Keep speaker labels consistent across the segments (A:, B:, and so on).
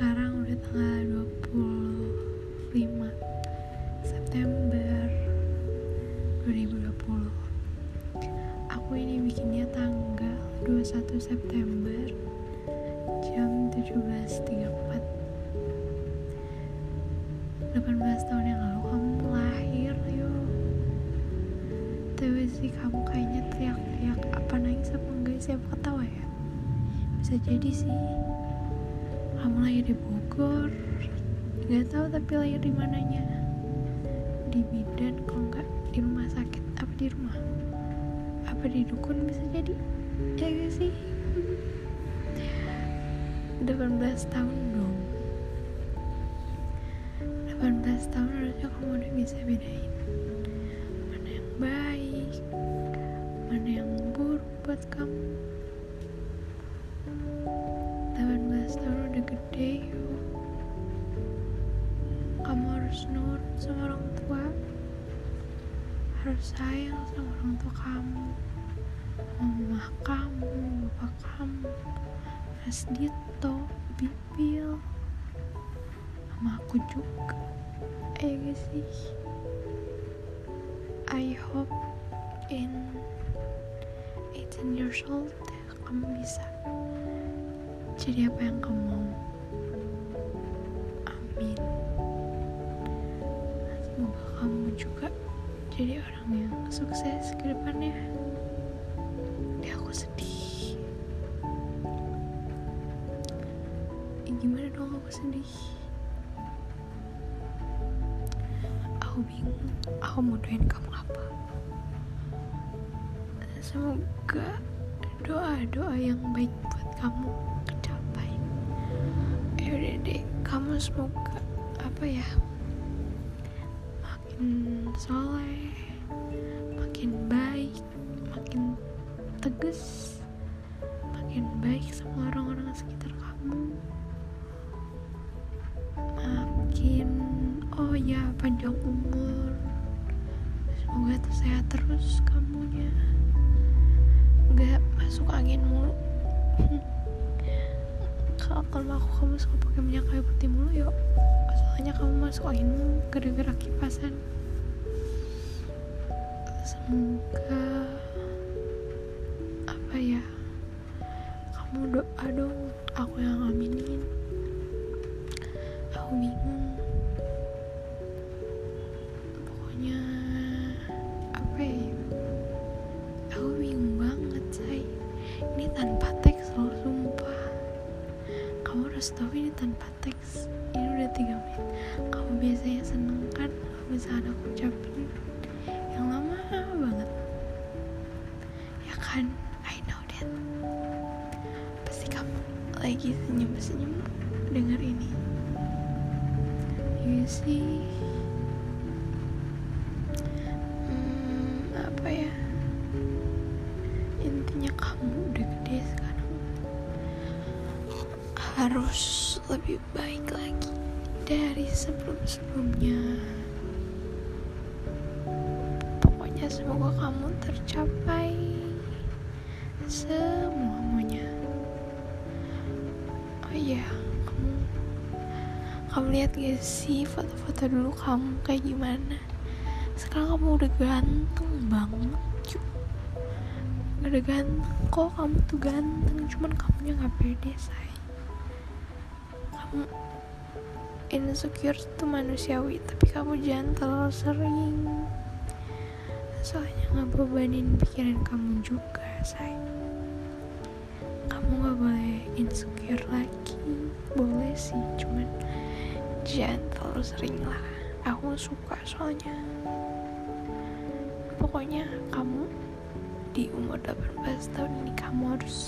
A: sekarang udah tanggal 25 September 2020 aku ini bikinnya tanggal 21 September jam 17.34 18 tahun yang lalu. Kamu lahir yuk tapi sih kamu kayaknya teriak-teriak apa nangis apa enggak sih? Apa ketawa ya? Bisa jadi sih kamu lahir di Bogor. Nggak tahu tapi lahir di mananya? Di bidan kalau enggak di rumah sakit. Apa di rumah? Apa di dukun bisa jadi? Ya gak sih? 18 tahun dong. 18 tahun harusnya kamu udah bisa bedain mana yang baik mana yang buruk buat kamu. 18 tahun udah gede yuk. Kamu harus nurut sama orang tua. Harus sayang sama orang tua kamu. Mama kamu bapak kamu. Mas Dito Bipil sama aku juga. Ayo gak sih? I hope in 18 years old kamu bisa jadi apa yang kamu mau? Amin. Semoga kamu juga jadi orang yang sukses ke depannya. Deh aku sedih. Eh, Gimana dong aku sedih? Aku bingung. Aku mau doain kamu apa? Semoga doa-doa yang baik buat kamu Yaudah deh Kamu semoga Apa ya Makin soleh Makin baik Makin tegas makin baik sama orang-orang sekitar kamu. Makin oh ya panjang umur. Semoga sehat terus kamunya. Nggak masuk angin kalau aku kamu suka pakai minyak kayu putih mulu yuk. Soalnya kamu masuk angin gara-gara kipasan. Semoga apa ya kamu doa dong aku yang aminin tahu ini tanpa teks. Ini udah tiga menit. Kamu biasanya seneng kan kalau misalnya aku ucapin yang lama banget. Ya kan? I know that. Pasti kamu lagi senyum-senyum dengar ini. You see hmm, apa ya? Intinya kamu udah gede sekarang harus lebih baik lagi dari sebelum-sebelumnya. Pokoknya semoga kamu tercapai semua maunya oh iya kamu kamu lihat gak sih foto-foto dulu kamu kayak gimana? Sekarang kamu udah ganteng banget udah ganteng kok kamu tuh ganteng cuman kamunya nggak pede say. kamu insecure tuh manusiawi tapi kamu jangan terlalu sering. Soalnya ngebebanin pikiran kamu juga say kamu nggak boleh insecure lagi. Boleh sih cuman jangan terlalu sering lah. Aku suka soalnya. Pokoknya kamu di umur 18 tahun ini kamu harus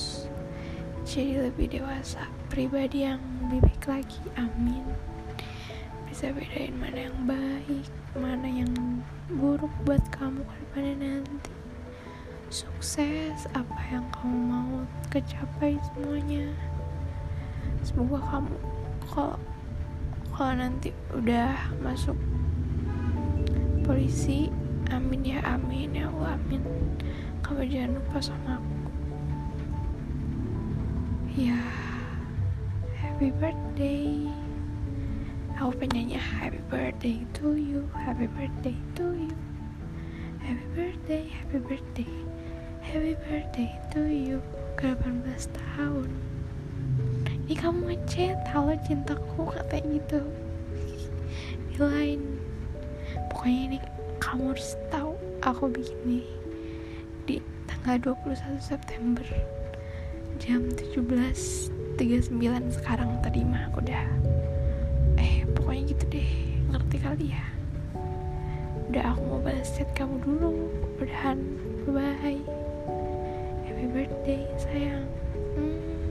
A: jadi lebih dewasa pribadi yang lebih baik lagi amin. Bisa bedain mana yang baik mana yang buruk buat kamu ke depannya nanti. Sukses apa yang kamu mau kecapai semuanya. Semoga kamu kalau kalau nanti udah masuk polisi amin ya amin ya Allah amin. Kamu jangan lupa sama aku. Ya happy birthday. Aku penyanyi happy birthday to you. Happy birthday to you. Happy birthday happy birthday. Happy birthday to you. Ke 18 tahun. Ini kamu ngechat? Halo cintaku katanya gitu. Di lain. Pokoknya ini kamu harus tahu aku bikin ini di tanggal 21 September jam 17.39 sekarang tadi mah udah eh pokoknya gitu deh. Ngerti kali ya? Udah aku mau balas chat kamu dulu. Udahan bye bye happy birthday sayang. Hmm.